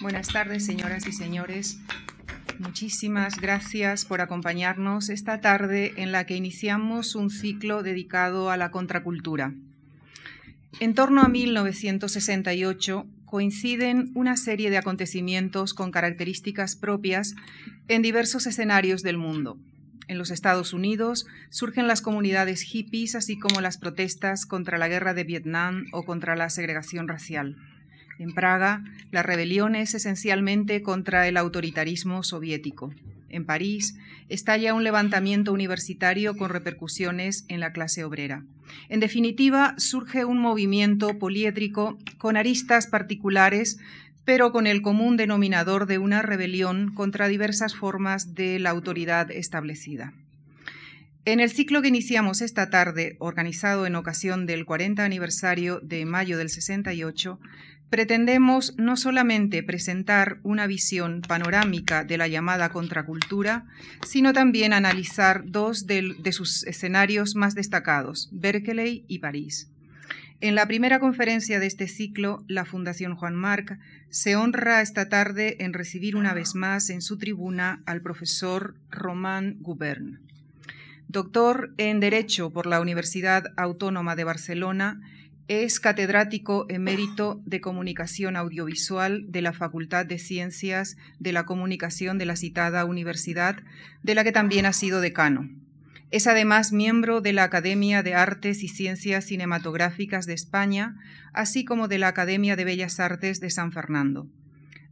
Buenas tardes, señoras y señores. Muchísimas gracias por acompañarnos esta tarde en la que iniciamos un ciclo dedicado a la contracultura. En torno a 1968 coinciden una serie de acontecimientos con características propias en diversos escenarios del mundo. En los Estados Unidos surgen las comunidades hippies, así como las protestas contra la guerra de Vietnam o contra la segregación racial. En Praga, la rebelión es esencialmente contra el autoritarismo soviético. En París, estalla un levantamiento universitario con repercusiones en la clase obrera. En definitiva, surge un movimiento poliédrico con aristas particulares, pero con el común denominador de una rebelión contra diversas formas de la autoridad establecida. En el ciclo que iniciamos esta tarde, organizado en ocasión del 40 aniversario de mayo del 68, pretendemos no solamente presentar una visión panorámica de la llamada contracultura, sino también analizar dos de, sus escenarios más destacados, Berkeley y París. En la primera conferencia de este ciclo, la Fundación Juan Marc se honra esta tarde en recibir una vez más en su tribuna al profesor Román Gubern. Doctor en Derecho por la Universidad Autónoma de Barcelona es catedrático emérito de Comunicación Audiovisual de la Facultad de Ciencias de la Comunicación de la citada universidad, de la que también ha sido decano. Es además miembro de la Academia de Artes y Ciencias Cinematográficas de España, así como de la Academia de Bellas Artes de San Fernando.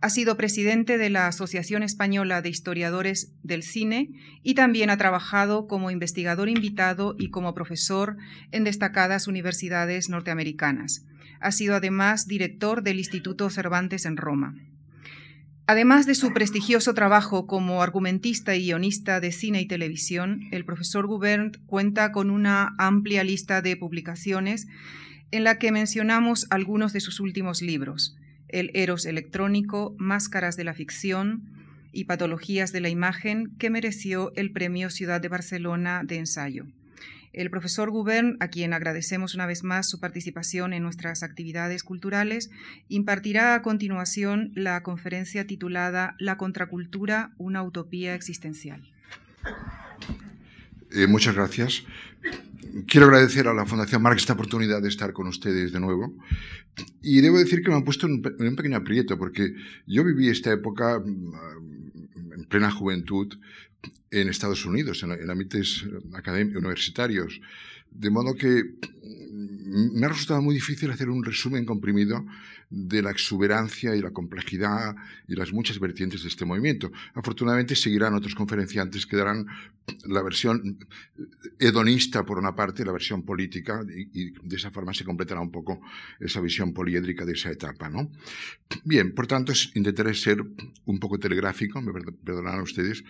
Ha sido presidente de la Asociación Española de Historiadores del Cine y también ha trabajado como investigador invitado y como profesor en destacadas universidades norteamericanas. Ha sido además director del Instituto Cervantes en Roma. Además de su prestigioso trabajo como argumentista y guionista de cine y televisión, el profesor Gubern cuenta con una amplia lista de publicaciones en la que mencionamos algunos de sus últimos libros el Eros electrónico, Máscaras de la ficción y Patologías de la imagen, que mereció el Premio Ciudad de Barcelona de ensayo. El profesor Gubern, a quien agradecemos una vez más su participación en nuestras actividades culturales, impartirá a continuación la conferencia titulada La contracultura, una utopía existencial. Eh, muchas gracias. Quiero agradecer a la Fundación Marx esta oportunidad de estar con ustedes de nuevo. Y debo decir que me han puesto en un pequeño aprieto, porque yo viví esta época mm, en plena juventud en Estados Unidos, en, ámbitos universitarios, de modo que me ha resultado muy difícil hacer un resumen comprimido de la exuberancia y la complejidad y las muchas vertientes de este movimiento. Afortunadamente seguirán otros conferenciantes que darán la versión hedonista por una parte, la versión política, y, de esa forma se completará un poco esa visión poliédrica de esa etapa. ¿no? Bien, por tanto, intentaré ser un poco telegráfico, me perdonarán ustedes,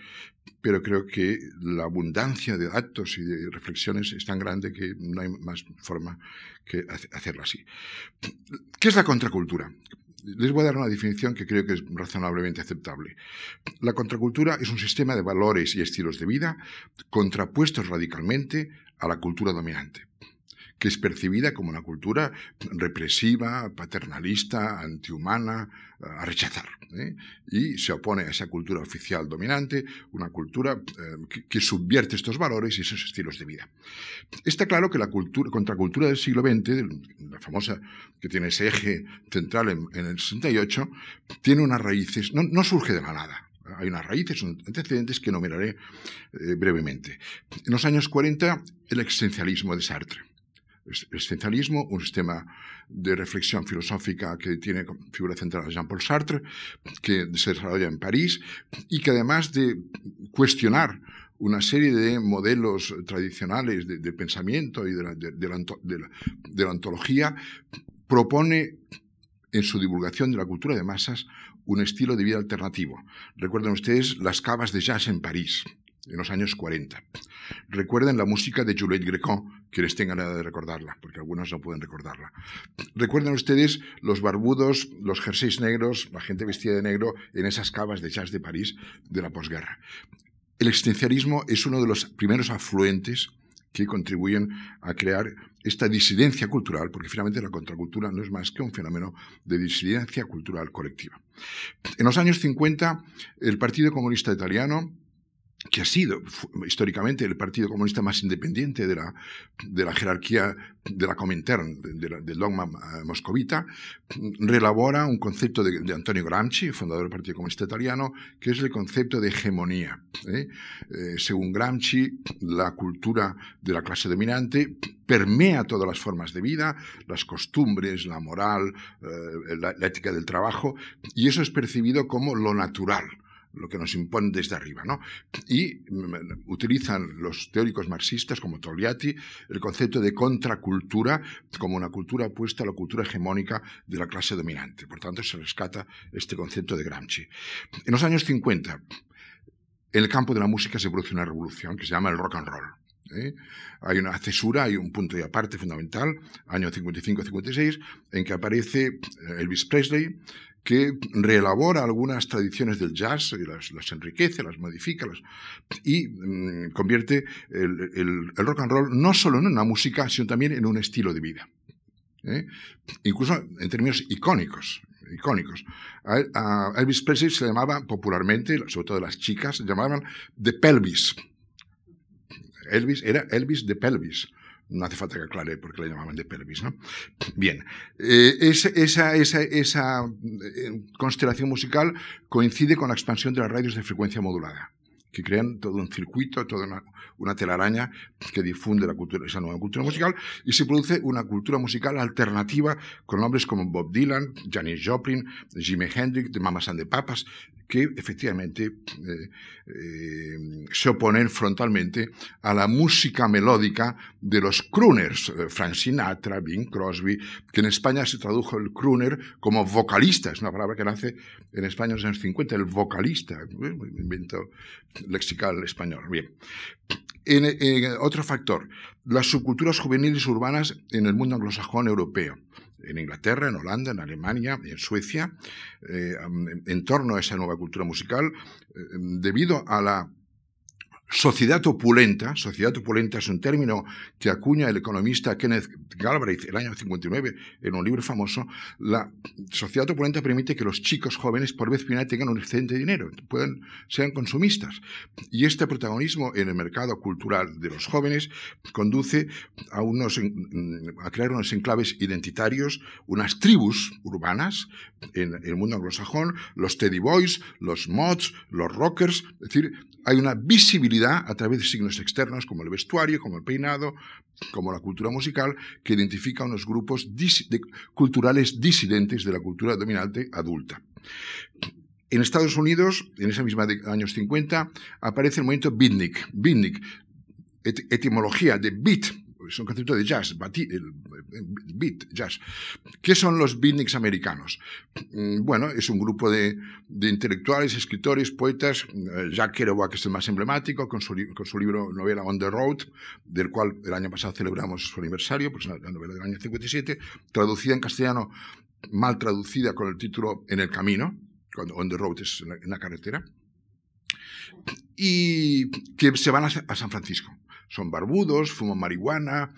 pero creo que la abundancia de datos y de reflexiones es tan grande que no hay más forma que hacerlo así. ¿Qué es la contracultura? Les voy a dar una definición que creo que es razonablemente aceptable. La contracultura es un sistema de valores y estilos de vida contrapuestos radicalmente a la cultura dominante que es percibida como una cultura represiva, paternalista, antihumana, a rechazar. ¿eh? Y se opone a esa cultura oficial dominante, una cultura eh, que, subvierte estos valores y esos estilos de vida. Está claro que la cultura, contracultura del siglo XX, la famosa que tiene ese eje central en, el 68, tiene unas raíces, no, surge de la nada hay unas raíces, antecedentes que enumeraré eh, brevemente. En los años 40, el existencialismo de Sartre existencialismo, un sistema de reflexión filosófica que tiene figura central a Jean-Paul Sartre, que se desarrolla en París y que además de cuestionar una serie de modelos tradicionales de, pensamiento y de la, de la ontología, propone en su divulgación de la cultura de masas un estilo de vida alternativo. Recuerden ustedes las cavas de jazz en París, en los años 40. Recuerden la música de Juliette Gréco, quienes tengan edad de recordarla, porque algunos no pueden recordarla. Recuerden ustedes los barbudos, los jerseys negros, la gente vestida de negro en esas cavas de jazz de París de la posguerra. El existencialismo es uno de los primeros afluentes que contribuyen a crear esta disidencia cultural, porque finalmente la contracultura no es más que un fenómeno de disidencia cultural colectiva. En los años 50, el Partido Comunista Italiano que ha sido históricamente el partido comunista más independiente de la, de la jerarquía de la Comintern, del dogma eh, moscovita, relabora un concepto de, Antonio Gramsci, fundador del Partido Comunista Italiano, que es el concepto de hegemonía. ¿eh? Eh, según Gramsci, la cultura de la clase dominante permea todas las formas de vida, las costumbres, la moral, la ética del trabajo, y eso es percibido como lo natural lo que nos imponen desde arriba. ¿no? Y mm, utilizan los teóricos marxistas como Togliatti el concepto de contracultura como una cultura opuesta a la cultura hegemónica de la clase dominante. Por tanto, se rescata este concepto de Gramsci. En los años 50, en el campo de la música se produce una revolución que se llama el rock and roll. ¿eh? Hay una cesura, hay un punto de aparte fundamental, año 55-56, en que aparece Elvis Presley, que reelabora algunas tradiciones del jazz, y las, enriquece, las modifica y mm, convierte el, rock and roll no solo en una música, sino también en un estilo de vida. ¿eh? Incluso en términos icónicos. icónicos. Elvis Presley se llamaba popularmente, sobre todo las chicas, se llamaban The Pelvis. Elvis era Elvis de Pelvis no hace falta que aclare por qué le llamaban de pelvis. ¿no? Bien, eh, esa, eh, constelación musical coincide con la expansión de las radios de frecuencia modulada que crean todo un circuito, toda una, telaraña que difunde la cultura, esa nueva cultura musical, y se produce una cultura musical alternativa con nombres como Bob Dylan, Janis Joplin, Jimi Hendrix, de Mamas and the Papas, que efectivamente eh, se oponen frontalmente a la música melódica de los crooners, eh, Frank Sinatra, Bing Crosby, que en España se tradujo el crooner como vocalista, es una palabra que nace en España en los años 50, el vocalista, invento lexical español. Bien. En, otro factor, las subculturas juveniles urbanas en el mundo anglosajón europeo en Inglaterra, en Holanda, en Alemania, en Suecia, eh, en torno a esa nueva cultura musical, eh, debido a la Sociedad opulenta, sociedad opulenta es un término que acuña el economista Kenneth Galbraith el año 59 en un libro famoso. La sociedad opulenta permite que los chicos jóvenes por vez primera tengan un excedente de dinero, puedan, sean consumistas. Y este protagonismo en el mercado cultural de los jóvenes conduce a, unos, a crear unos enclaves identitarios, unas tribus urbanas en, el mundo anglosajón, los Teddy Boys, los Mods, los Rockers, es decir, hay una visibilidad a través de signos externos como el vestuario, como el peinado, como la cultura musical, que identifica unos grupos culturales disidentes de la cultura dominante adulta. En Estados Unidos, en esa misma de años 50, aparece el movimiento beatnik. Beatnik, etimología de beat, es un concepto de jazz, beat, jazz. ¿Qué son los beatniks americanos? Mm, bueno, es un grupo de, intelectuales, escritores, poetas. Eh, Jack Kerouac es el más emblemático, con su, libro novela On the Road, del cual el año pasado celebramos su aniversario, pues la novela del año 57, traducida en castellano, mal traducida con el título En el camino, cuando On the Road es en la, carretera, y que se van a San Francisco son barbudos, fuman marihuana,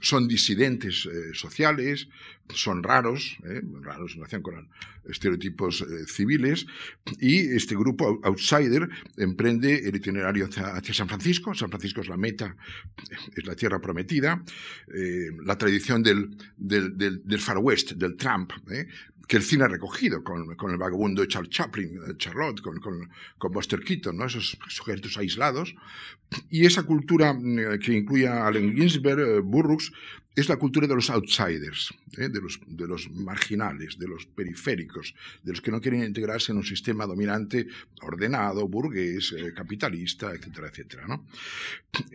son disidentes eh, sociales, son raros, eh, raros en relación con estereotipos eh, civiles, y este grupo outsider emprende el itinerario hacia, San Francisco. San Francisco es la meta, es la tierra prometida. la tradición del, del, del, Far West, del Trump, que el cine ha recogido con, con el vagabundo de Charles Chaplin, Charlotte, con, con, con, Buster Keaton, ¿no? esos sujetos aislados. Y esa cultura eh, que incluye a Allen Ginsberg, eh, Burroughs, es la cultura de los outsiders, ¿eh? de, los, de los marginales, de los periféricos, de los que no quieren integrarse en un sistema dominante ordenado, burgués, capitalista, etcétera, etcétera. ¿no?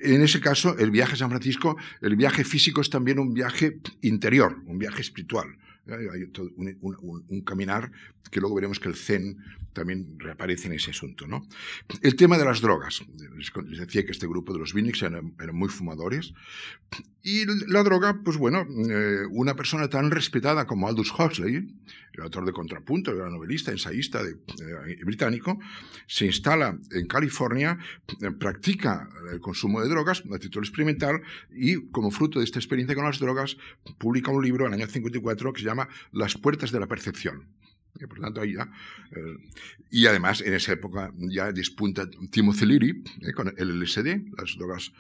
En ese caso, el viaje a San Francisco, el viaje físico es también un viaje interior, un viaje espiritual Hay todo un, caminar que luego veremos que el Zen también reaparece en ese asunto. ¿no? El tema de las drogas. Les decía que este grupo de los Vinix eran, muy fumadores. Y la droga, pues bueno, eh, una persona tan respetada como Aldous Huxley, el autor de Contrapunto, era novelista, ensayista de, eh, británico, se instala en California, eh, practica el consumo de drogas a título experimental y como fruto de esta experiencia con las drogas publica un libro en el año 54 que se llama Las puertas de la percepción. Y, por tanto, ahí eh, y además, en esa época ya despunta Timothy Leary eh, con el LSD, las drogas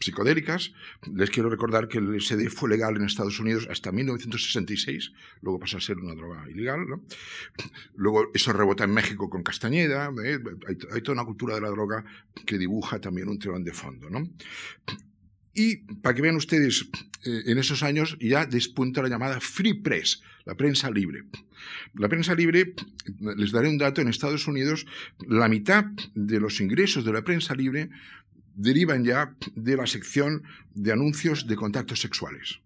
psicodélicas. Les quiero recordar que el LSD fue legal en Estados Unidos hasta 1966, luego pasó a ser una droga ilegal. Luego eso rebota en México con Castañeda. Eh, hay, toda una cultura de la droga que dibuja también un telón de fondo. Y para que vean ustedes, eh, en esos años ya despunta la llamada Free Press, la prensa libre. La prensa libre, les daré un dato, en Estados Unidos la mitad de los ingresos de la prensa libre derivan ya de la sección de anuncios de contactos sexuales.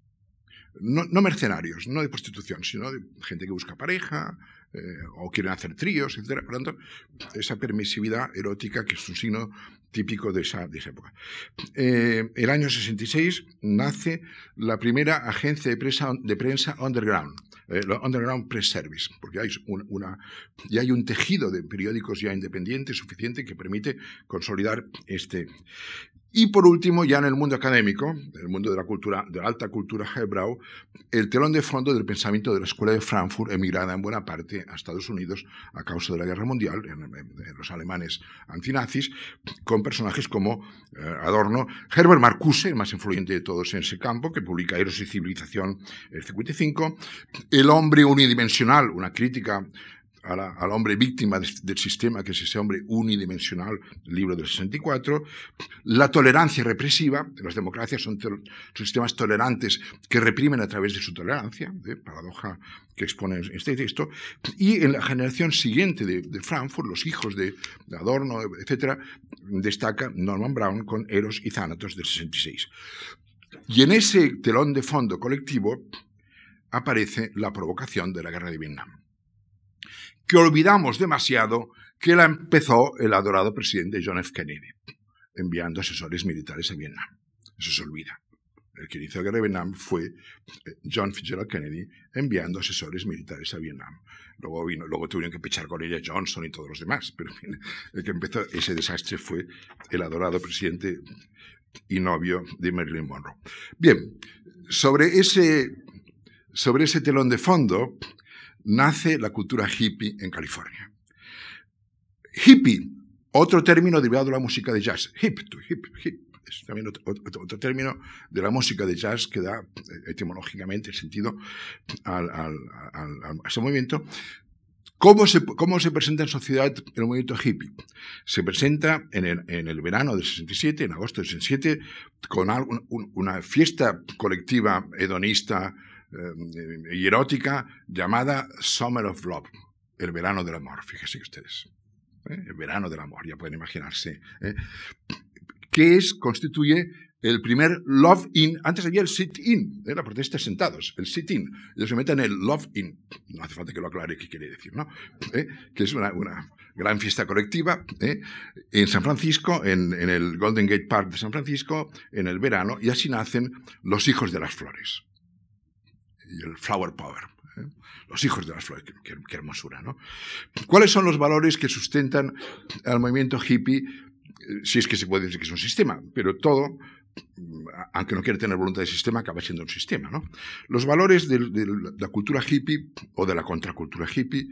No, mercenarios, no de prostitución, sino de gente que busca pareja eh, o quieren hacer tríos, etc. Por lo tanto, esa permisividad erótica que es un signo típico de esa, de esa época. Eh, el año 66 nace la primera agencia de prensa, de prensa underground, eh, Underground Press Service, porque hay, una, ya hay un tejido de periódicos ya independientes suficiente que permite consolidar este, y por último, ya en el mundo académico, en el mundo de la cultura, de la alta cultura hebreo, el telón de fondo del pensamiento de la escuela de Frankfurt, emigrada en buena parte a Estados Unidos a causa de la guerra mundial, en, los alemanes antinazis, con personajes como eh, Adorno, Herbert Marcuse, el más influyente de todos en ese campo, que publica Eros y Civilización el 55, El hombre unidimensional, una crítica al hombre víctima del sistema, que es ese hombre unidimensional, libro del 64, la tolerancia represiva, las democracias son sistemas tolerantes que reprimen a través de su tolerancia, de paradoja que expone este texto, y en la generación siguiente de, Frankfurt, los hijos de, Adorno, etc., destaca Norman Brown con Eros y Thanatos del 66. Y en ese telón de fondo colectivo aparece la provocación de la guerra de Vietnam que olvidamos demasiado que la empezó el adorado presidente John F. Kennedy, enviando asesores militares a Vietnam. Eso se olvida. El que inició la guerra de Vietnam fue eh, John Fitzgerald Kennedy enviando asesores militares a Vietnam. Luego, vino, luego tuvieron que pechar con ella Johnson y todos los demás, pero el que empezó ese desastre fue el adorado presidente y novio de Marilyn Monroe. Bien, sobre ese, sobre ese telón de fondo, nace la cultura hippie en California. Hippie, otro término derivado de la música de jazz. Hip hip, hip. Es también otro, término de la música de jazz que da eh, etimológicamente sentido a ese movimiento. ¿Cómo se, ¿Cómo se, presenta en sociedad el movimiento hippie? Se presenta en el, en el, verano del 67, en agosto del 67, con una fiesta colectiva hedonista, eh, y erótica llamada Summer of Love, el verano del amor, fíjense ustedes. ¿eh? El verano del amor, ya pueden imaginarse. ¿eh? Que es, constituye el primer love in, antes había el sit-in, la protesta sentados, el sit-in. Ellos se meten en el love in, no hace falta que lo aclare qué quiere decir, ¿no? Que es una, gran fiesta colectiva en San Francisco, en, el Golden Gate Park de San Francisco, en el verano, y así nacen los hijos de las flores y el flower power. ¿eh? Los hijos de las flores, qué, hermosura, ¿no? ¿Cuáles son los valores que sustentan al movimiento hippie? Eh, si es que se puede decir que es un sistema, pero todo, aunque no quiere tener voluntad de sistema, acaba siendo un sistema, ¿no? Los valores de, la cultura hippie o de la contracultura hippie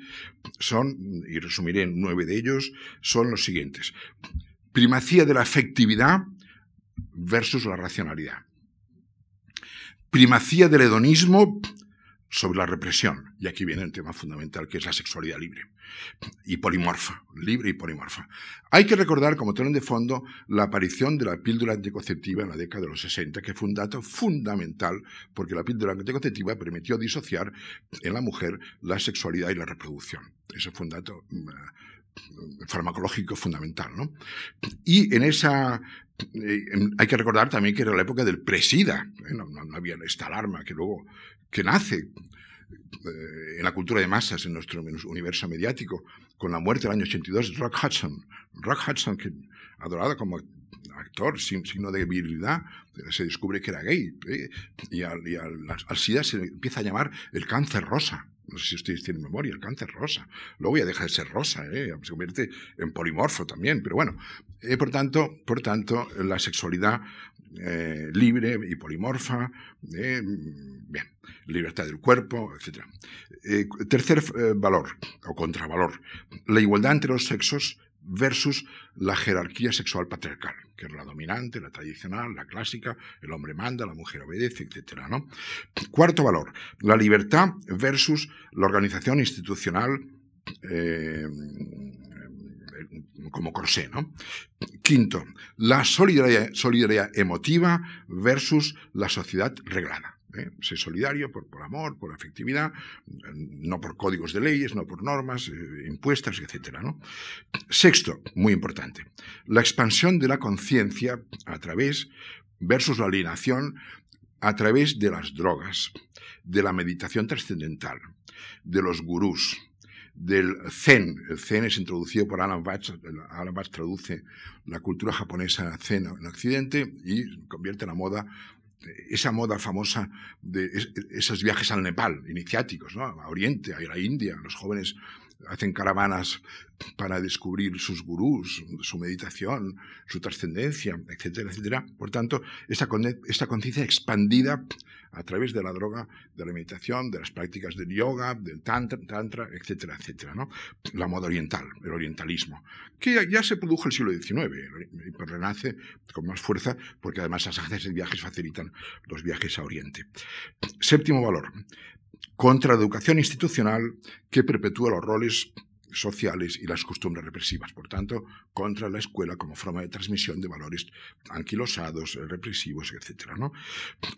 son, y resumiré en nueve de ellos, son los siguientes. Primacía de la afectividad versus la racionalidad primacía del hedonismo sobre la represión. Y aquí viene el tema fundamental, que es la sexualidad libre y polimorfa, libre y polimorfa. Hay que recordar, como telón de fondo, la aparición de la píldora anticonceptiva en la década de los 60, que fue un dato fundamental, porque la píldora anticonceptiva permitió disociar en la mujer la sexualidad y la reproducción. Ese fue un dato mm, farmacológico fundamental. ¿no? Y en esa eh, hay que recordar también que era la época del presida, ¿eh? no, había esta alarma que luego que nace eh, en la cultura de masas, en nuestro universo mediático, con la muerte del año 82 de Rock Hudson. Rock Hudson, que adorado como actor, sin signo de virilidad, se descubre que era gay. ¿eh? Y, al, al, SIDA se empieza a llamar el cáncer rosa. No sé si ustedes tienen memoria, el cáncer rosa. Luego ya deja de ser rosa, ¿eh? se convierte en polimorfo también. Pero bueno, eh, por, tanto, por tanto, la sexualidad libre y polimorfa, bien, libertad del cuerpo, etc. tercer valor o contravalor, la igualdad entre los sexos versus la jerarquía sexual patriarcal, que es la dominante, la tradicional, la clásica, el hombre manda, la mujer obedece, etc. ¿no? Cuarto valor, la libertad versus la organización institucional eh, como corsé. Quinto, la solidaridad emotiva versus la sociedad reglada. ¿Eh? Ser solidario por, amor, por afectividad, no por códigos de leyes, no por normas eh, impuestas, etc. ¿no? Sexto, muy importante, la expansión de la conciencia a través, versus la alienación, a través de las drogas, de la meditación trascendental, de los gurús, del Zen. El Zen es introducido por Alan Watts. Alan Watts traduce la cultura japonesa Zen en Occidente y convierte la moda esa moda famosa de esos viajes al Nepal, iniciáticos, ¿no? a Oriente, a la India, los jóvenes hacen caravanas para descubrir sus gurús, su meditación, su trascendencia, etcétera, etcétera. Por tanto, esta, esta conciencia expandida a través de la droga, de la meditación, de las prácticas del yoga, del tantra, tantra etcétera, etcétera. ¿no? La moda oriental, el orientalismo, que ya, se produjo el siglo XIX, y pues renace con más fuerza porque además las agencias de viajes facilitan los viajes a Oriente. Séptimo valor, contra la educación institucional que perpetúa los roles sociales y las costumbres represivas. Por tanto, contra la escuela como forma de transmisión de valores anquilosados, represivos, etc.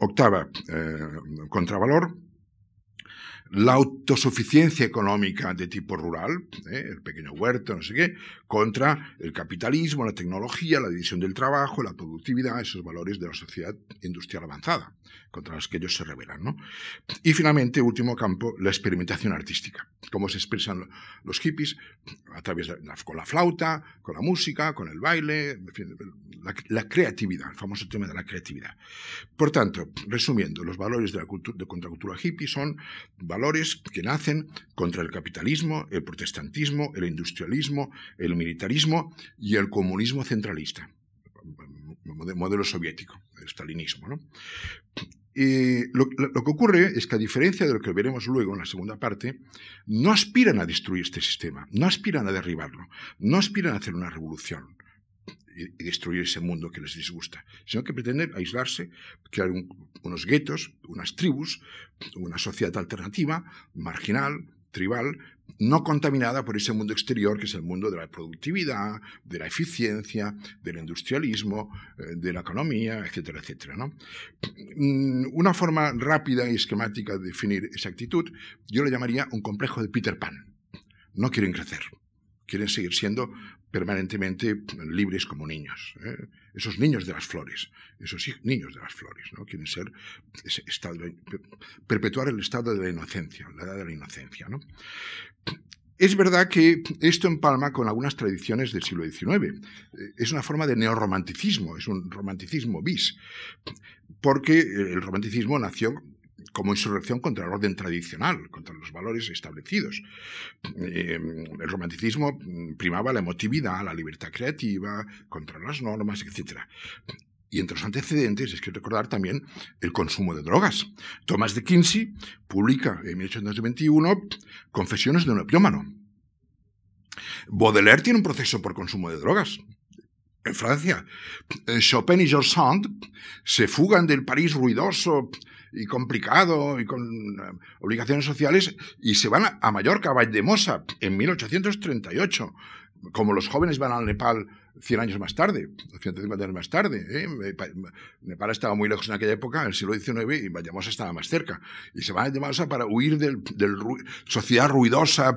Octava, eh, contravalor, la autosuficiencia económica de tipo rural, ¿eh? el pequeño huerto, no sé qué, contra el capitalismo, la tecnología, la división del trabajo, la productividad, esos valores de la sociedad industrial avanzada, contra los que ellos se rebelan. ¿no? Y finalmente, último campo, la experimentación artística, cómo se expresan los hippies a través con la flauta, con la música, con el baile, la, la, creatividad, el famoso tema de la creatividad. Por tanto, resumiendo, los valores de la cultura, de contracultura hippie son valores que nacen contra el capitalismo, el protestantismo, el industrialismo, el militarismo y el comunismo centralista, modelo soviético, el stalinismo. ¿no? Y lo, lo, que ocurre es que, a diferencia de lo que veremos luego en la segunda parte, no aspiran a destruir este sistema, no aspiran a derribarlo, no aspiran a hacer una revolución destruir ese mundo que les disgusta, sino que pretenden aislarse, crear unos guetos, unas tribus, una sociedad alternativa, marginal, tribal, no contaminada por ese mundo exterior que es el mundo de la productividad, de la eficiencia, del industrialismo, eh, de la economía, etcétera, etcétera. ¿no? Mm, una forma rápida y esquemática de definir esa actitud, yo le llamaría un complejo de Peter Pan. No quieren crecer, quieren seguir siendo permanentemente libres como niños. ¿eh? Esos niños de las flores, esos niños de las flores, ¿no? Quieren ser, perpetuar el estado de la inocencia, la edad de la inocencia, ¿no? Es verdad que esto empalma con algunas tradiciones del siglo XIX. Es una forma de neorromanticismo, es un romanticismo bis, porque el romanticismo nació como insurrección contra el orden tradicional, contra los valores establecidos. Eh, el romanticismo primaba la emotividad, la libertad creativa, contra las normas, etc. Y entre los antecedentes es que recordar también el consumo de drogas. Thomas de Quincey publica en 1821 Confesiones de un opiómano. Baudelaire tiene un proceso por consumo de drogas. En Francia, Chopin y George Sand se fugan del París ruidoso y complicado y con eh, obligaciones sociales y se van a, Mallorca, a Valldemosa, en 1838. Como los jóvenes van al Nepal 100 años más tarde, 150 años más tarde. ¿eh? Nepal estaba muy lejos en aquella época, en el siglo XIX, y Valldemosa estaba más cerca. Y se van a Valldemosa para huir de la sociedad ruidosa,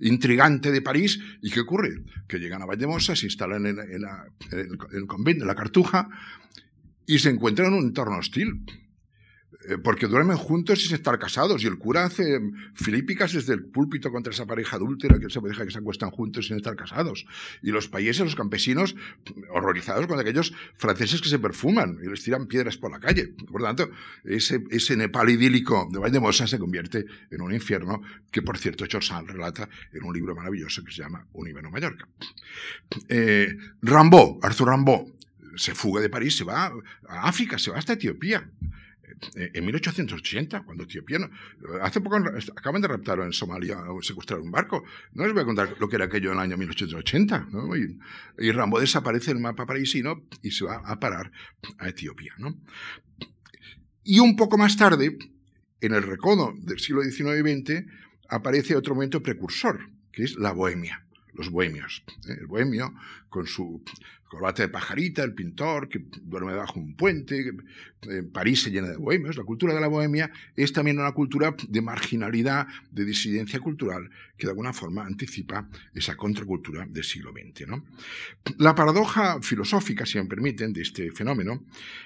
intrigante de París. ¿Y qué ocurre? Que llegan a Valldemosa, se instalan en, en, en el convento de la Cartuja y se encuentran en un entorno hostil porque duermen juntos sin estar casados y el cura hace filípicas desde el púlpito contra esa pareja adúltera que se deja que se acuestan juntos sin estar casados. Y los países los campesinos horrorizados con aquellos franceses que se perfuman y les tiran piedras por la calle. Por lo tanto ese, ese Nepal idílico de Valdemosa se convierte en un infierno que por cierto Chorzal relata en un libro maravilloso que se llama Un Ibero Mallorca. Eh, Rambaud, Arthur Rambaud se fuga de París, se va a África, se va hasta Etiopía en 1880, cuando Etiopía... hace poco acaban de raptar en Somalia o secuestrar un barco. No les voy a contar lo que era aquello en el año 1880. Y, y, Rambo desaparece el mapa parisino y se va a parar a Etiopía. Y un poco más tarde, en el recodo del siglo XIX y XX, aparece otro momento precursor, que es la bohemia los bohemios. ¿eh? El bohemio, con su corbata de pajarita, el pintor que duerme bajo un puente, eh, París se llena de bohemios. La cultura de la bohemia es también una cultura de marginalidad, de disidencia cultural, que de alguna forma anticipa esa contracultura del siglo XX. La paradoja filosófica, si me permiten, de este fenómeno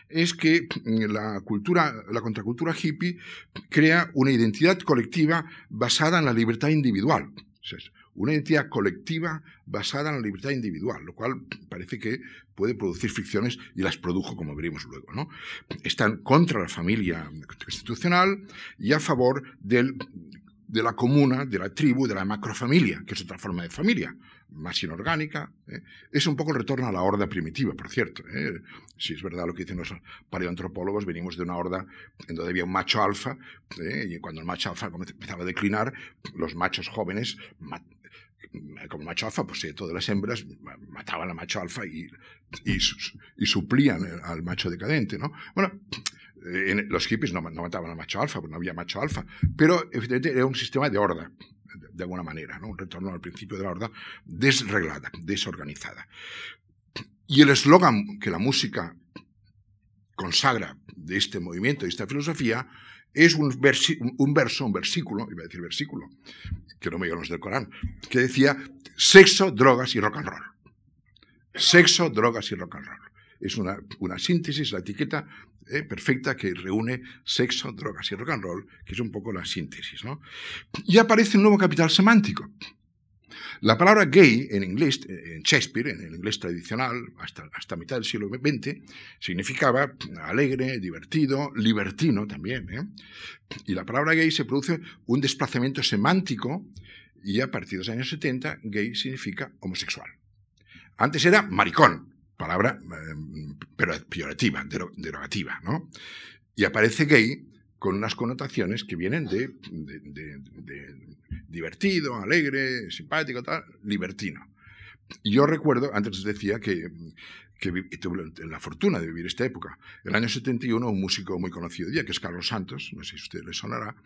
es que mm, la, cultura, la contracultura hippie crea una identidad colectiva basada en la libertad individual una identidad colectiva basada en la libertad individual, lo cual parece que puede producir ficciones y las produjo, como veremos luego. ¿no? Están contra la familia constitucional y a favor del, de la comuna, de la tribu, de la macrofamilia, que es otra forma de familia, más inorgánica. ¿eh? Es un poco el retorno a la horda primitiva, por cierto. ¿eh? Si es verdad lo que dicen los paleoantropólogos, venimos de una horda en donde había un macho alfa, ¿eh? y cuando el macho alfa empezaba a declinar, los machos jóvenes como macho alfa, pues eh, todas las hembras mataban al macho alfa y, y, suplían al macho decadente, ¿no? Bueno, eh, los hippies no, mataban al macho alfa, porque no había macho alfa, pero evidentemente era un sistema de horda, de, alguna manera, ¿no? Un retorno al principio de la horda desreglada, desorganizada. Y el eslogan que la música consagra de este movimiento, de esta filosofía, es un, un, verso, un versículo, iba a decir versículo, que no me los del Corán, que decía sexo, drogas y rock and roll. Sexo, drogas y rock and roll. Es una, una síntesis, la etiqueta eh, perfecta que reúne sexo, drogas y rock and roll, que es un poco la síntesis. ¿no? Y aparece un nuevo capital semántico, la palabra gay en inglés, en Shakespeare, en el inglés tradicional, hasta, hasta mitad del siglo XX, significaba alegre, divertido, libertino también. ¿eh? Y la palabra gay se produce un desplazamiento semántico y a partir de los años 70 gay significa homosexual. Antes era maricón, palabra eh, peyorativa, derogativa, ¿no? Y aparece gay con unas connotaciones que vienen de, divertido, alegre, simpático, tal, libertino. Yo recuerdo, antes decía que, que tuve la fortuna de vivir esta época. El año 71, un músico muy conocido ya, que es Carlos Santos, no sé si a usted le sonará,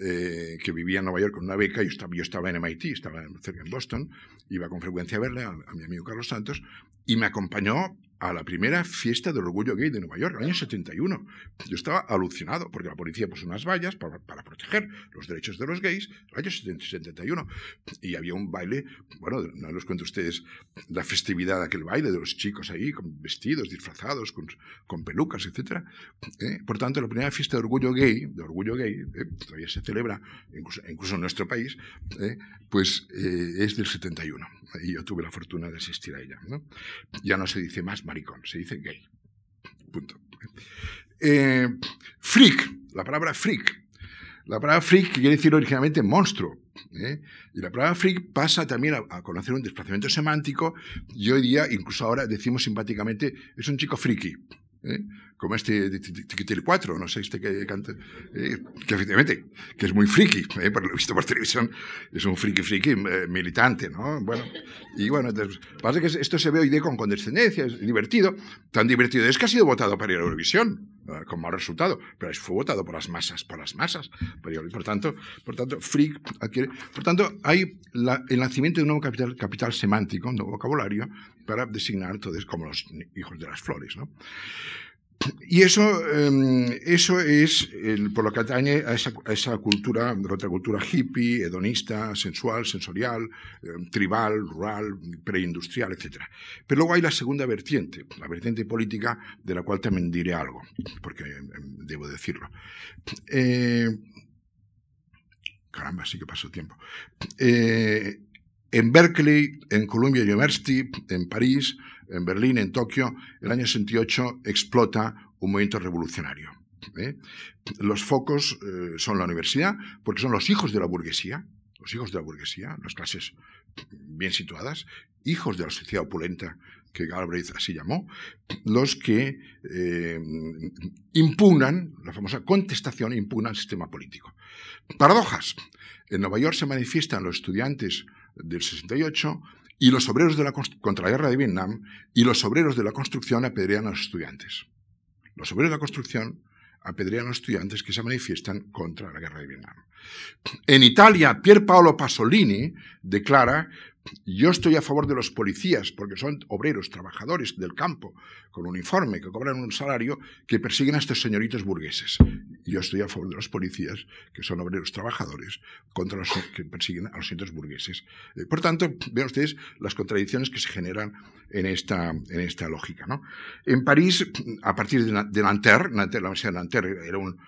eh, que vivía en Nueva York con una beca, y yo estaba en MIT, estaba cerca en Boston, iba con frecuencia a verle, a mi amigo Carlos Santos, y me acompañó a la primera fiesta del orgullo gay de Nueva York, el año 71. Yo estaba alucinado, porque la policía puso unas vallas para, proteger los derechos de los gays, el año 71. Y había un baile, bueno, no les cuento a ustedes la festividad de aquel baile, de los chicos ahí, con vestidos, disfrazados, con, con pelucas, etc. ¿Eh? Por tanto, la primera fiesta de orgullo gay, de orgullo gay, ¿eh? todavía se celebra, incluso, incluso en nuestro país, ¿eh? pues es del 71. Y yo tuve la fortuna de asistir a ella. Ya no se dice más se dice gay. Punto. Eh, freak, la palabra freak. La palabra freak quiere decir originalmente monstruo. ¿eh? Y la palabra freak pasa también a, conocer un desplazamiento semántico y hoy día, incluso ahora, decimos simpáticamente, es un chico friki. Como este Tiquitil 4, no sé, este que canta, eh, que efectivamente, que es muy friki, eh, por lo visto por televisión, es un friki friki eh, militante, ¿no? Bueno, y bueno, entonces, pasa que esto se ve hoy día con condescendencia, es divertido, tan divertido, es que ha sido votado para ir a Eurovisión, con mal resultado, pero fue votado por las masas, por las masas, por tanto, por tanto, freak adquiere, por tanto, hay el nacimiento de un nuevo capital, capital semántico, un nuevo vocabulario, para designar todos como los hijos de las flores, ¿no? Y eso, em, eso es por lo que atañe a esa, a cultura, otra cultura hippie, hedonista, sensual, sensorial, em, tribal, rural, preindustrial, etc. Pero luego hay la segunda vertiente, la vertiente política, de la cual también diré algo, porque em, debo decirlo. Eh, caramba, sí que pasó tiempo. Eh, en Berkeley, en Columbia University, en París, en Berlín, en Tokio, el año 68 explota un movimiento revolucionario. ¿eh? Los focos eh, son la universidad, porque son los hijos de la burguesía, los hijos de la burguesía, las clases bien situadas, hijos de la sociedad opulenta que Galbraith así llamó, los que eh, impugnan, la famosa contestación, impugnan el sistema político. Paradojas. En Nueva York se manifiestan los estudiantes del 68 y los obreros de la, contra la guerra de Vietnam y los obreros de la construcción apedrean a los estudiantes. Los obreros de la construcción apedrean a los estudiantes que se manifiestan contra la guerra de Vietnam. En Italia, Pier Paolo Pasolini declara yo estoy a favor de los policías porque son obreros, trabajadores del campo, con uniforme, que cobran un salario, que persiguen a estos señoritos burgueses. Yo estoy a favor de los policías, que son obreros trabajadores, contra los que persiguen a los señoritos burgueses. Eh, por tanto, vean ustedes las contradicciones que se generan en esta, en esta lógica. ¿no? En París, a partir de, Nanterre, Nanterre, la Universidad de Nanterre era un,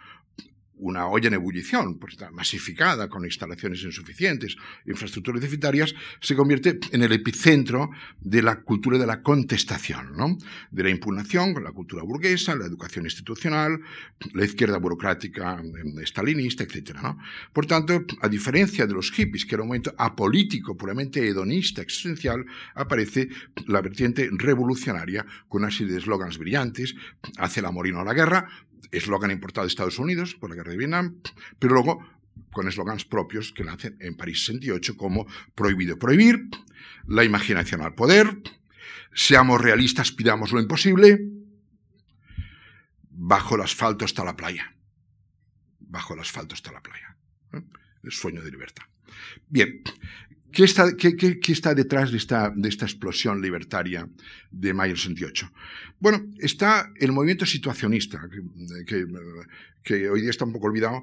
una olla en ebullición, pues masificada con instalaciones insuficientes, infraestructuras deficitarias, se convierte en el epicentro de la cultura de la contestación, ¿no? de la impugnación la cultura burguesa, la educación institucional, la izquierda burocrática em, estalinista, etc. ¿no? Por tanto, a diferencia de los hippies, que era un momento apolítico, puramente hedonista, existencial, aparece la vertiente revolucionaria con una serie de eslogans brillantes, hace el amor y la guerra, eslogan importado de Estados Unidos por la guerra de Vietnam, pero luego con eslogans propios que nacen en París 68 como prohibido prohibir, la imaginación al poder, seamos realistas, pidamos lo imposible, bajo el asfalto está la playa, bajo el asfalto está la playa, ¿eh? el sueño de libertad. Bien, ¿Qué está, qué, qué, está detrás de esta, de esta, explosión libertaria de mayo del 68? Bueno, está el movimiento situacionista, que, que, hoy día está un poco olvidado.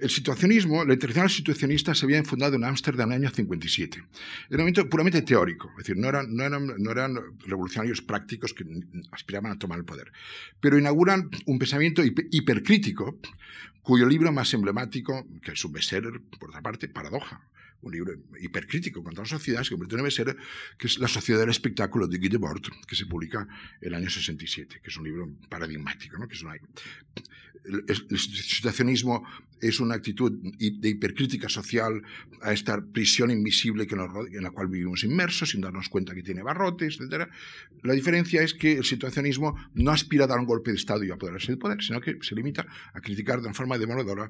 El situacionismo, la internacional situacionista se había fundado en Ámsterdam en el año 57. Era un movimiento puramente teórico, es decir, no eran, no eran, no eran revolucionarios prácticos que aspiraban a tomar el poder, pero inauguran un pensamiento hipercrítico cuyo libro más emblemático, que es su bestseller, por otra parte, Paradoja, un libro hipercrítico contra la sociedad, se convirtió en ser que es La sociedad del espectáculo de Guy Debord, que se publica el año 67, que es un libro paradigmático, ¿no? que es una, el, situacionismo es una actitud de hipercrítica social a esta prisión invisible que en la cual vivimos inmersos sin darnos cuenta que tiene barrotes, etc. La diferencia es que el situacionismo no aspira a dar un golpe de Estado y a apoderarse del poder, sino que se limita a criticar de una forma demoledora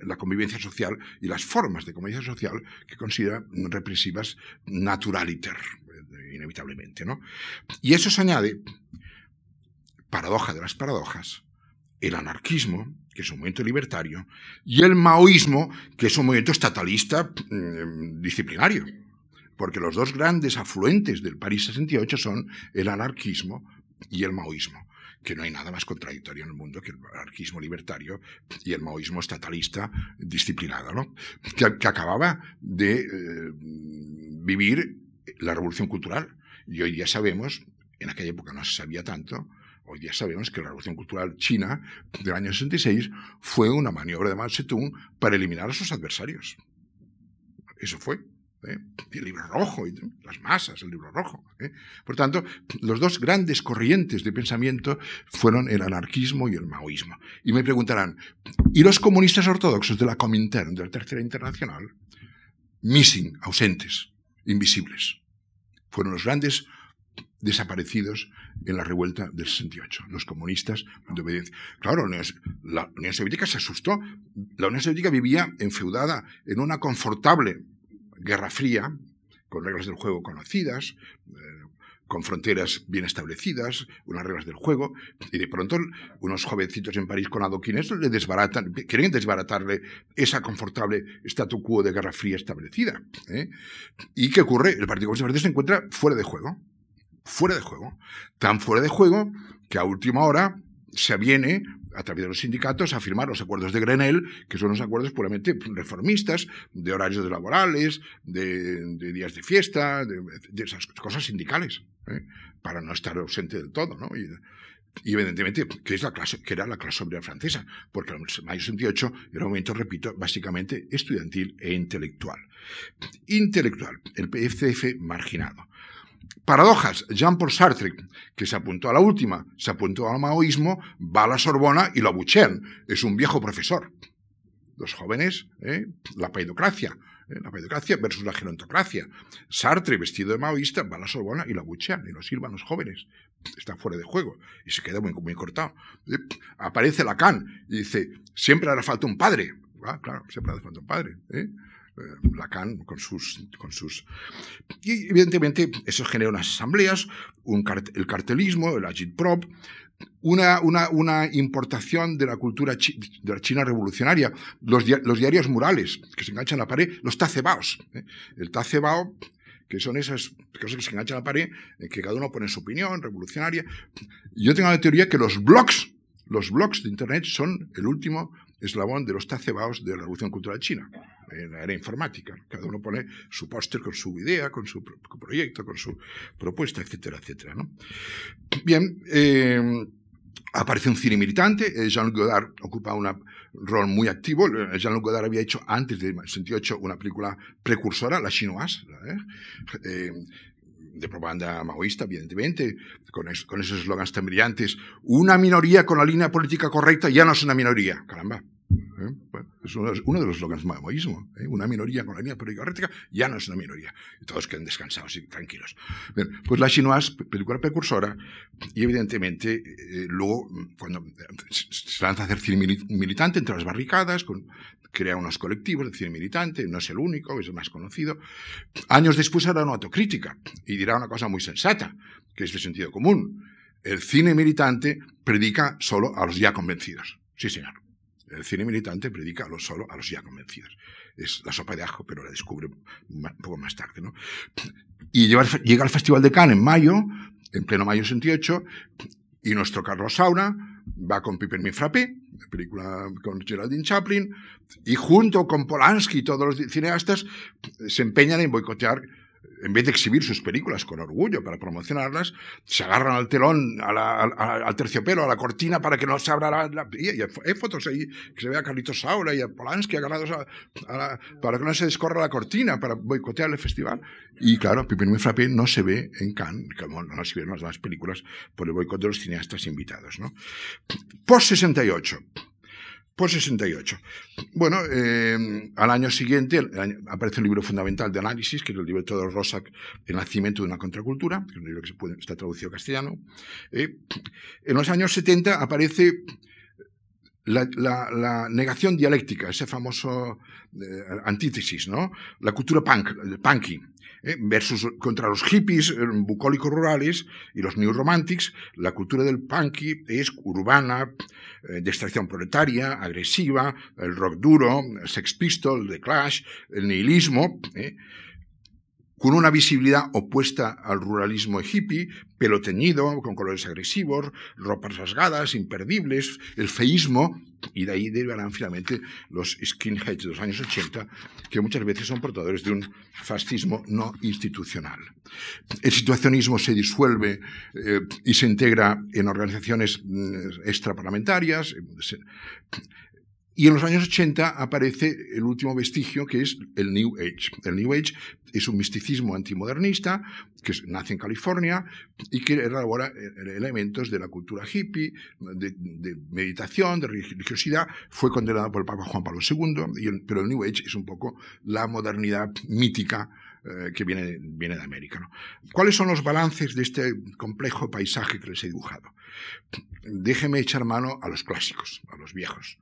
la convivencia social y las formas de convivencia social que considera represivas naturaliter, inevitablemente. ¿no? Y eso se añade, paradoja de las paradojas, el anarquismo, que es un movimiento libertario, y el maoísmo, que es un movimiento estatalista mm, disciplinario. Porque los dos grandes afluentes del París 68 son el anarquismo y el maoísmo, que no hay nada más contradictorio en el mundo que el anarquismo libertario y el maoísmo estatalista disciplinado, ¿no? que, acababa de eh, vivir la revolución cultural. Y hoy día sabemos, en aquella época no se sabía tanto, Hoy día sabemos que la Revolución Cultural China del año 66 fue una maniobra de Mao Zedong para eliminar a sus adversarios. Eso fue. ¿Eh? el libro rojo, y las masas, el libro rojo. ¿eh? Por tanto, los dos grandes corrientes de pensamiento fueron el anarquismo y el maoísmo. Y me preguntarán, ¿y los comunistas ortodoxos de la Comintern, de la Tercera Internacional? Missing, ausentes, invisibles. Fueron los grandes desaparecidos en la revuelta del 68, los comunistas de obediencia. Claro, la Unión Soviética se asustó. La Unión Soviética vivía enfeudada en una confortable guerra fría, con reglas del juego conocidas, eh, con fronteras bien establecidas, unas reglas del juego, y de pronto unos jovencitos en París con adoquines le desbaratan, quieren desbaratarle esa confortable statu quo de guerra fría establecida. ¿eh? ¿Y qué ocurre? El Partido Comunista se encuentra fuera de juego fuera de juego. Tan fuera de juego que a última hora se aviene, a través de los sindicatos, a firmar los acuerdos de Grenelle, que son unos acuerdos puramente reformistas, de horarios laborales, de, días de fiesta, de, esas cosas sindicales, ¿eh? para no estar ausente del todo. ¿no? Y, evidentemente, que, es la clase, que era la clase obrera francesa, porque el mayo 68 era un momento, repito, básicamente estudiantil e intelectual. Intelectual, el PFF marginado. Paradojas, Jean-Paul Sartre, que se apuntó a la última, se apuntó al maoísmo, va a la Sorbona y lo abuchean. Es un viejo profesor. Los jóvenes, ¿eh? la paidocracia, ¿eh? la paidocracia versus la gerontocracia. Sartre, vestido de maoísta, va a la Sorbona y lo abuchean y lo sirvan los jóvenes. Está fuera de juego y se queda muy, cortado. ¿eh? Aparece Lacan y dice, siempre hará falta un padre. Ah, claro, siempre hará falta un padre. Eh, Lacan con sus, con sus... Y evidentemente eso genera unas asambleas, un el cartelismo, el agitprop, una, una, una, importación de la cultura de la China revolucionaria, los, los, diarios murales que se enganchan a la pared, los tacebaos. ¿eh? El tacebao, que son esas cosas que se enganchan a la pared, en que cada uno pone su opinión revolucionaria. Yo tengo la teoría que los blogs, los blogs de Internet son el último eslabón de los tacebaos de la revolución cultural china en la era informática. Cada uno pone su póster con su idea, con su proyecto, con su propuesta, etcétera, etcétera. ¿no? Bien, eh, aparece un cine militante. Eh, Jean-Luc Godard ocupa un rol muy activo. Eh, Jean-Luc Godard había hecho antes de 68 una película precursora, La Chinoise, de propaganda maoísta, evidentemente, con, con esos eslogans tan brillantes. Una minoría con la línea política correcta ya no es una minoría. Caramba. ¿Eh? es uno, de los slogans maoísmo. ¿eh? Una minoría con la línea política ya no es una minoría. Y todos queden descansados y tranquilos. pues la Chinoise, película precursora, y evidentemente eh, luego, cuando se lanza a hacer cine militante entre las barricadas, crea unos colectivos de cine militante, no es el único, es el más conocido. Años después hará una autocrítica y dirá una cosa muy sensata, que es de sentido común. El cine militante predica solo a los ya convencidos. Sí, señor. El cine militante predica a solo a los ya convencidos. Es la sopa de ajo, pero la descubre un poco más tarde. ¿no? Y llega al Festival de Cannes en mayo, en pleno mayo 68, y nuestro Carlos Saura va con Piper Mi Frappé, película con Geraldine Chaplin, y junto con Polanski y todos los cineastas se empeñan en boicotear en vez de exhibir sus películas con orgullo para promocionarlas, se agarran al telón, al terciopelo, a la cortina para que no se abra la... y hay fotos ahí que se ve a Carlitos Saura y a Polanski agarrados para que no se descorra la cortina, para boicotear el festival. Y claro, Pipín muy Frappé no se ve en Cannes, como no se ven las películas por el boicot de los cineastas invitados. ¿no? Post 68 por 68. Bueno, eh, al año siguiente aparece un libro fundamental de análisis, que es el libro de Rosak, El nacimiento de una contracultura, que es un libro que se puede, está traducido a castellano. Eh, en los años 70 aparece la, negación dialéctica, ese famoso eh, antítesis, ¿no? La cultura punk, el punky. ¿Eh? versus contra los hippies eh, bucólicos rurales y los new romantics, la cultura del punky es urbana, eh, de extracción proletaria, agresiva, el rock duro, el Sex Pistol, The Clash, el nihilismo, con una visibilidad opuesta al ruralismo hippie, pelo teñido, con colores agresivos, ropas rasgadas, imperdibles, el feísmo, y de ahí derivarán finalmente los skinheads de los años 80, que muchas veces son portadores de un fascismo no institucional. El situacionismo se disuelve eh, y se integra en organizaciones mm, extraparlamentarias, y en los años 80 aparece el último vestigio que es el New Age. El New Age es un misticismo antimodernista que nace en California y que elabora eh, elementos de la cultura hippie, de, meditación, de religiosidad. Fue condenado por el Papa Juan Pablo II, pero el New Age es un poco la modernidad mítica eh, que viene, viene de América. ¿Cuáles son los balances de este complejo paisaje que les he dibujado? Déjeme echar mano a los clásicos, a los viejos.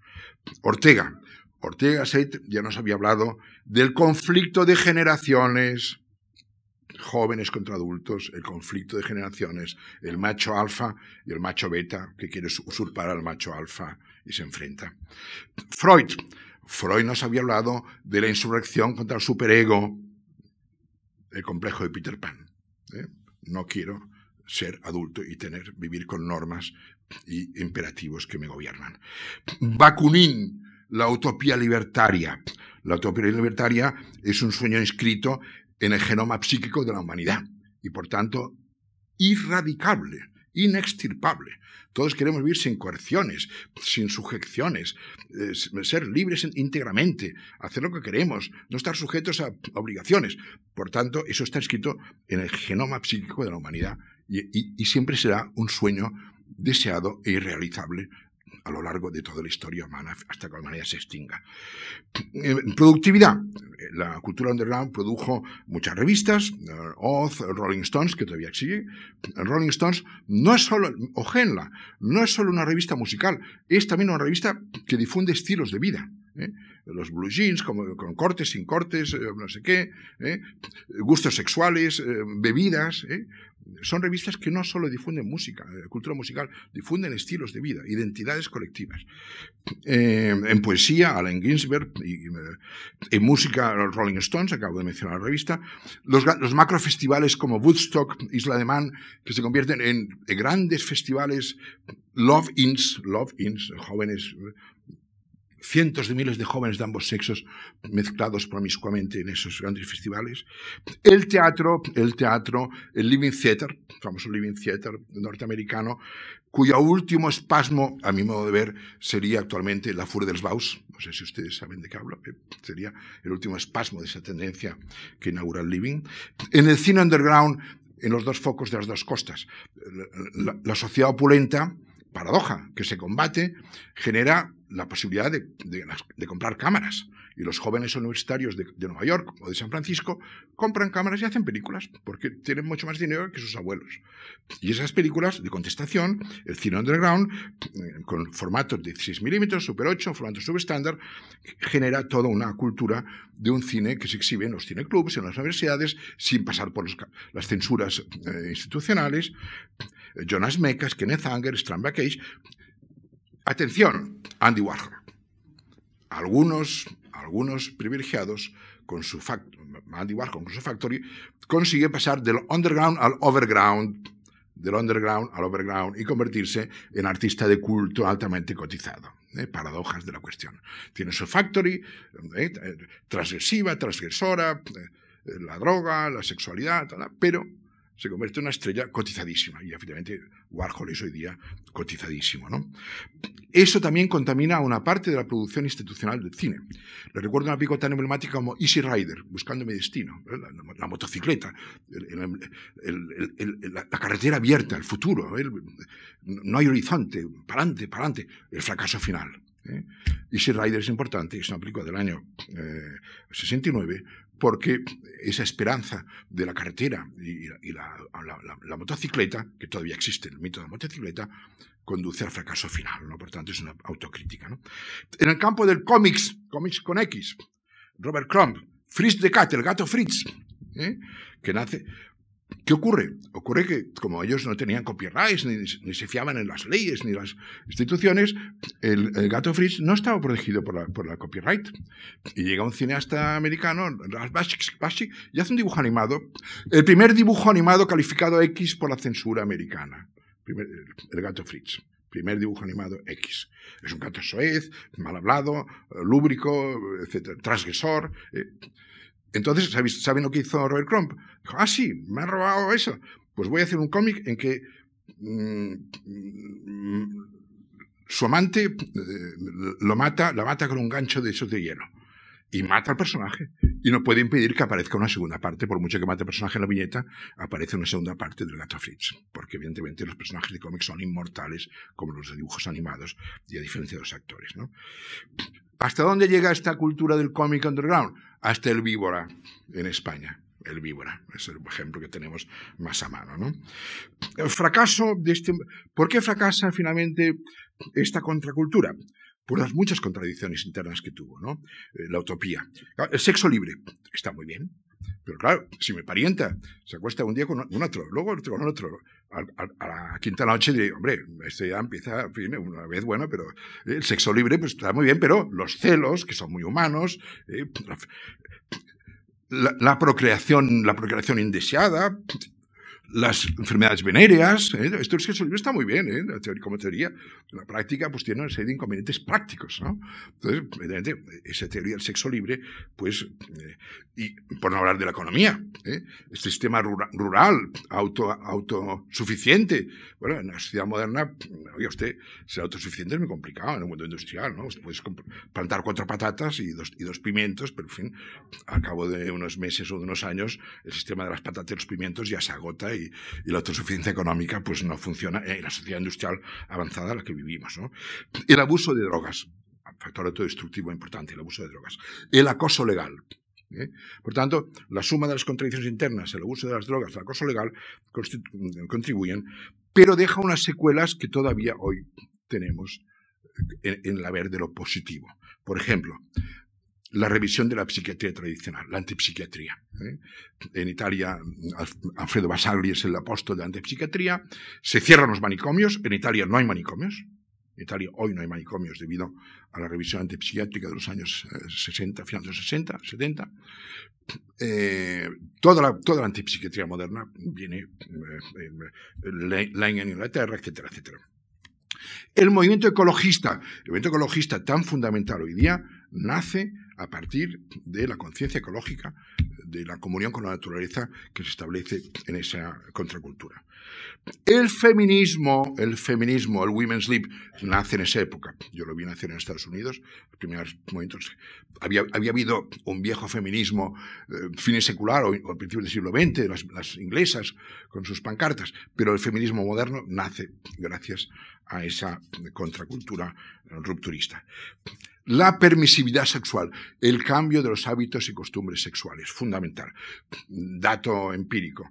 Ortega. Ortega Seit ya nos había hablado del conflicto de generaciones, jóvenes contra adultos, el conflicto de generaciones, el macho alfa y el macho beta que quiere usurpar al macho alfa y se enfrenta. Freud. Freud nos había hablado de la insurrección contra el superego, el complejo de Peter Pan. ¿eh? No quiero ser adulto y tener, vivir con normas y imperativos que me gobiernan. Bakunin, la utopía libertaria. La utopía libertaria es un sueño inscrito en el genoma psíquico de la humanidad y por tanto irradicable, inextirpable. Todos queremos vivir sin coerciones, sin sujeciones, eh, ser libres íntegramente, hacer lo que queremos, no estar sujetos a obligaciones. Por tanto, eso está escrito en el genoma psíquico de la humanidad y, siempre será un sueño deseado e irrealizable a lo largo de toda la historia humana hasta que la humanidad se extinga. Eh, productividad. La cultura underground produjo muchas revistas, eh, Oz, Rolling Stones, que todavía sigue. Rolling Stones no es solo, Ojenla, no es solo una revista musical, es también una revista que difunde estilos de vida. ¿eh? los blue jeans, como, con cortes, sin cortes, no sé qué, gustos sexuales, bebidas, son revistas que no solo difunden música, eh, cultura musical, difunden estilos de vida, identidades colectivas. Eh, en poesía, Allen Ginsberg, eh, en música, Rolling Stones, acabo de mencionar la revista, los, los macrofestivales como Woodstock, Isla de Man, que se convierten en, grandes festivales, Love Inns, Love Inns, jóvenes cientos de miles de jóvenes de ambos sexos mezclados promiscuamente en esos grandes festivales. El teatro, el teatro, el Living Theater, famoso Living Theater norteamericano, cuyo último espasmo, a mi modo de ver, sería actualmente la Fur dels Baus. No sé si ustedes saben de qué hablo. Sería el último espasmo de esa tendencia que inaugura el Living. En el cine underground, en los dos focos de las dos costas, la sociedad opulenta, paradoja que se combate, genera la posibilidad de, comprar cámaras. Y los jóvenes universitarios de, Nueva York o de San Francisco compran cámaras y hacen películas, porque tienen mucho más dinero que sus abuelos. Y esas películas de contestación, el cine underground, eh, con formatos de 16 milímetros, Super 8, formato subestándar, genera toda una cultura de un cine que se exhibe en los cineclubs, en las universidades, sin pasar por las censuras eh, institucionales. Jonas Mekas, Kenneth Anger, Strand Cage, Atención, Andy Warhol. Algunos, algunos privilegiados con su Andy Warhol con su factory consigue pasar del underground al overground, del underground al overground y convertirse en artista de culto altamente cotizado. ¿eh? Paradojas de la cuestión. Tiene su factory, ¿eh? transgresiva, transgresora, eh, la droga, la sexualidad, pero se convierte en una estrella cotizadísima. Y efectivamente Warhol es hoy día cotizadísimo. ¿no? Eso también contamina a una parte de la producción institucional del cine. Le recuerdo una película tan emblemática como Easy Rider, Buscando mi destino, la, motocicleta, la, carretera abierta, el futuro. no hay horizonte, para adelante, para adelante, el fracaso final. ¿eh? Easy Rider es importante, es una película del año 69, eh, porque esa esperanza de la carretera y, la, motocicleta, que todavía existe el mito de la motocicleta, conduce al fracaso final, ¿no? Por tanto, es una autocrítica, En el campo del cómics, cómics con X, Robert Crumb, Fritz de Cat, el gato Fritz, ¿eh? que nace ¿Qué ocurre? Ocurre que como ellos no tenían copyrights, ni, se fiaban en las leyes, ni las instituciones, el, gato Fritz no estaba protegido por la, copyright. Y llega un cineasta americano, Bashik, y hace un dibujo animado, el primer dibujo animado calificado X por la censura americana, el, gato Fritz primer dibujo animado X. Es un gato soez, mal hablado, lúbrico, etc., transgresor. Eh, entonces, ¿saben lo que hizo Robert Crumb? Dijo, ah, sí, me han robado eso. Pues voy a hacer un cómic en que mm, su amante eh, lo mata, mata con un gancho de esos de hielo. Y mata al personaje. Y no puede impedir que aparezca una segunda parte. Por mucho que mate al personaje en la viñeta, aparece una segunda parte del gato Fritz. Porque evidentemente los personajes de cómics son inmortales, como los de dibujos animados, y a diferencia de los actores. ¿no? ¿Hasta dónde llega esta cultura del cómic underground? Hasta el víbora en España. El víbora es el ejemplo que tenemos más a mano. ¿no? El fracaso de este, ¿Por qué fracasa finalmente esta contracultura? Por las muchas contradicciones internas que tuvo. ¿no? Eh, la utopía. El sexo libre está muy bien, pero claro, si mi parienta se acuesta un día con un otro, luego otro con otro, a, la quinta noche diré, hombre, esto ya empieza, fin, una vez bueno, pero el sexo libre pues está muy bien, pero los celos, que son muy humanos, eh, la, procreación, la procreación indeseada, las enfermedades venéreas. ¿eh? Esto es libro está muy bien, ¿eh? como teoría. La práctica, pues tiene una serie de inconvenientes prácticos. ¿no? Entonces, evidentemente, esa teoría del sexo libre, pues, eh, y por no hablar de la economía, ¿eh? este sistema rural, auto, autosuficiente. Bueno, en la sociedad moderna, oye, usted, ser autosuficiente es muy complicado en el mundo industrial. ¿no? Usted puede plantar cuatro patatas y dos, y dos pimientos, pero, en fin, al cabo de unos meses o de unos años, el sistema de las patatas y los pimientos ya se agota y y, la autosuficiencia económica pues no funciona en la sociedad industrial avanzada en la que vivimos. El abuso de drogas, factor autodestructivo importante, el abuso de drogas. El acoso legal. ¿eh? Por tanto, la suma de las contradicciones internas, el abuso de las drogas, el acoso legal, contribuyen, pero deja unas secuelas que todavía hoy tenemos en, en el haber de lo positivo. Por ejemplo, la revisión de la psiquiatría tradicional, la antipsiquiatría. ¿eh? En Italia, Alfredo Basagli es el apóstol de la antipsiquiatría. Se cierran los manicomios. En Italia no hay manicomios. En Italia hoy no hay manicomios debido a la revisión antipsiquiátrica de los años 60, eh, finales de los 60, 70. Eh, toda, la, toda la antipsiquiatría moderna viene eh, en Inglaterra, etcétera, etcétera. El movimiento ecologista, el movimiento ecologista tan fundamental hoy día, nace a partir de la conciencia ecológica, de la comunión con la naturaleza que se establece en esa contracultura. El feminismo, el feminismo, el women's lib, nace en esa época. Yo lo vi nacer en Estados Unidos, los primeros momentos. Había, habido un viejo feminismo eh, fin secular o, a principios del siglo XX, las, las inglesas con sus pancartas, pero el feminismo moderno nace gracias a esa contracultura rupturista. La permisividad sexual, el cambio de los hábitos y costumbres sexuales, fundamental. Dato empírico.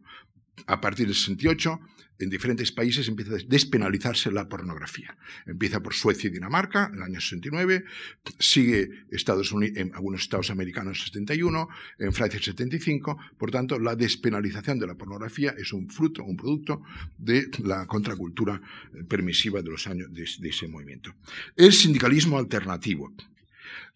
A partir del 68, en diferentes países empieza a despenalizarse la pornografía. Empieza por Suecia y Dinamarca en el año 69, sigue Estados Unidos, en algunos estados americanos en 71, en Francia en 75. Por tanto, la despenalización de la pornografía es un fruto, un producto de la contracultura permisiva de los años de ese movimiento. El sindicalismo alternativo.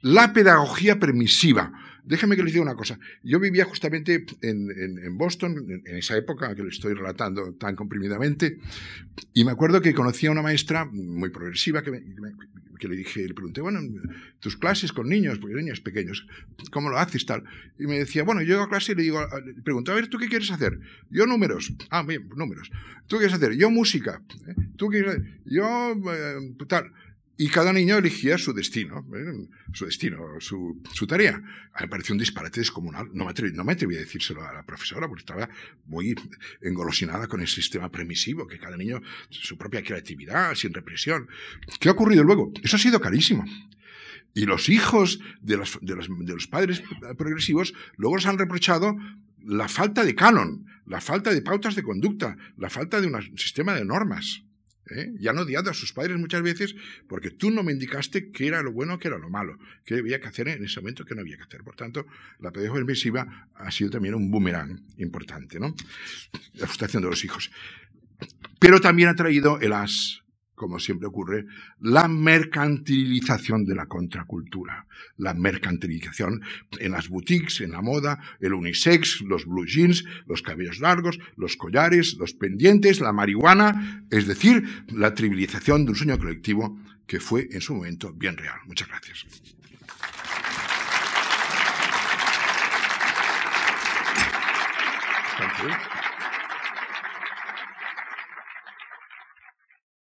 La pedagogía permisiva Déjeme que les diga una cosa. Yo vivía justamente en, Boston, en, esa época que le estoy relatando tan comprimidamente, y me acuerdo que conocí a una maestra muy progresiva que, le dije, le pregunté, bueno, tus clases con niños, porque niños pequeños, ¿cómo lo haces tal? Y me decía, bueno, yo llego a clase y le digo, le pregunto, a ver, ¿tú qué quieres hacer? Yo números. Ah, bien, números. ¿Tú qué quieres hacer? Yo música. ¿Eh? ¿Tú qué quieres hacer? Yo eh, tal. Y cada niño elegía su destino, ¿eh? su destino, su, tarea. Me pareció un disparate descomunal. No me, atreví, a decírselo a la profesora porque estaba muy engolosinada con el sistema permisivo, que cada niño, su propia creatividad, sin represión. ¿Qué ha ocurrido luego? Eso ha sido carísimo. Y los hijos de los, de de los padres progresivos luego nos han reprochado la falta de canon, la falta de pautas de conducta, la falta de un sistema de normas. ¿Eh? Ya han odiado a sus padres muchas veces porque tú no me indicaste qué era lo bueno, qué era lo malo, qué había que hacer en ese momento, qué no había que hacer. Por tanto, la pedagogía permisiva ha sido también un boomerang importante, ¿no? La frustración de los hijos. Pero también ha traído el as como siempre ocurre, la mercantilización de la contracultura. La mercantilización en las boutiques, en la moda, el unisex, los blue jeans, los cabellos largos, los collares, los pendientes, la marihuana, es decir, la trivialización de un sueño colectivo que fue en su momento bien real. Muchas gracias.